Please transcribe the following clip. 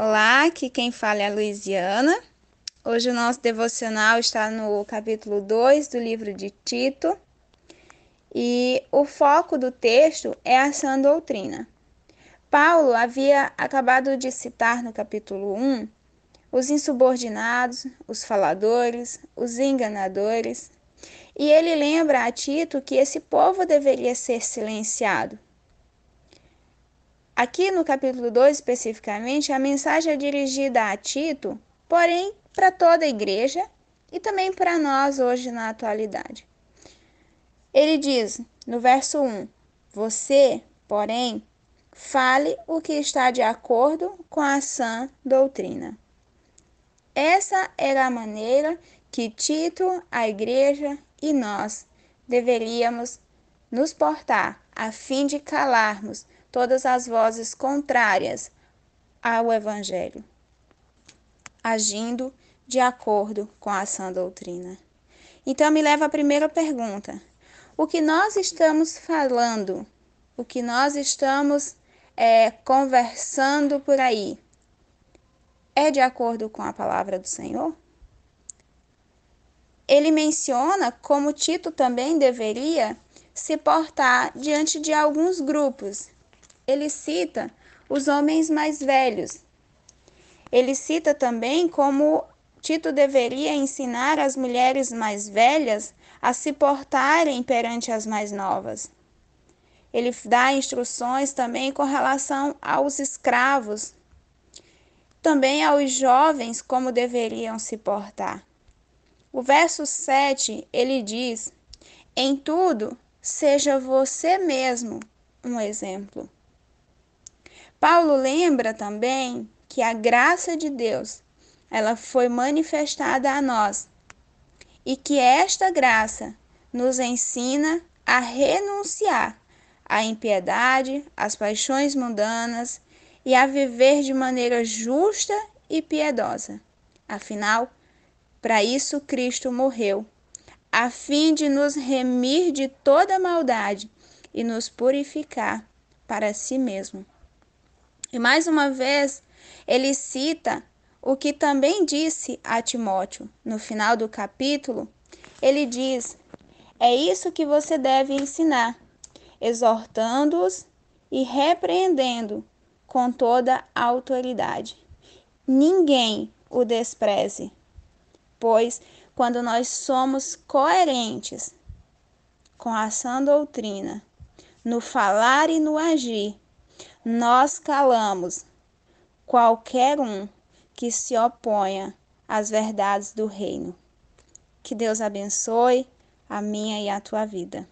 Olá, aqui quem fala é a Luiziana. Hoje o nosso devocional está no capítulo 2 do livro de Tito. E o foco do texto é a sã doutrina. Paulo havia acabado de citar no capítulo 1 os insubordinados, os faladores, os enganadores. E ele lembra a Tito que esse povo deveria ser silenciado Aqui no capítulo 2, especificamente, a mensagem é dirigida a Tito, porém para toda a igreja e também para nós hoje na atualidade. Ele diz no verso 1: Você, porém, fale o que está de acordo com a sã doutrina. Essa era a maneira que Tito, a igreja e nós deveríamos nos portar a fim de calarmos todas as vozes contrárias ao Evangelho, agindo de acordo com a sã doutrina. Então, me leva à primeira pergunta: o que nós estamos falando, o que nós estamos é, conversando por aí, é de acordo com a palavra do Senhor? Ele menciona como Tito também deveria se portar diante de alguns grupos ele cita os homens mais velhos. Ele cita também como Tito deveria ensinar as mulheres mais velhas a se portarem perante as mais novas. Ele dá instruções também com relação aos escravos, também aos jovens como deveriam se portar. O verso 7, ele diz: Em tudo, seja você mesmo um exemplo. Paulo lembra também que a graça de Deus, ela foi manifestada a nós e que esta graça nos ensina a renunciar à impiedade, às paixões mundanas e a viver de maneira justa e piedosa. Afinal, para isso Cristo morreu, a fim de nos remir de toda maldade e nos purificar para si mesmo. E mais uma vez, ele cita o que também disse a Timóteo no final do capítulo. Ele diz: É isso que você deve ensinar, exortando-os e repreendendo com toda a autoridade. Ninguém o despreze, pois quando nós somos coerentes com a sã doutrina, no falar e no agir, nós calamos qualquer um que se oponha às verdades do reino. Que Deus abençoe a minha e a tua vida.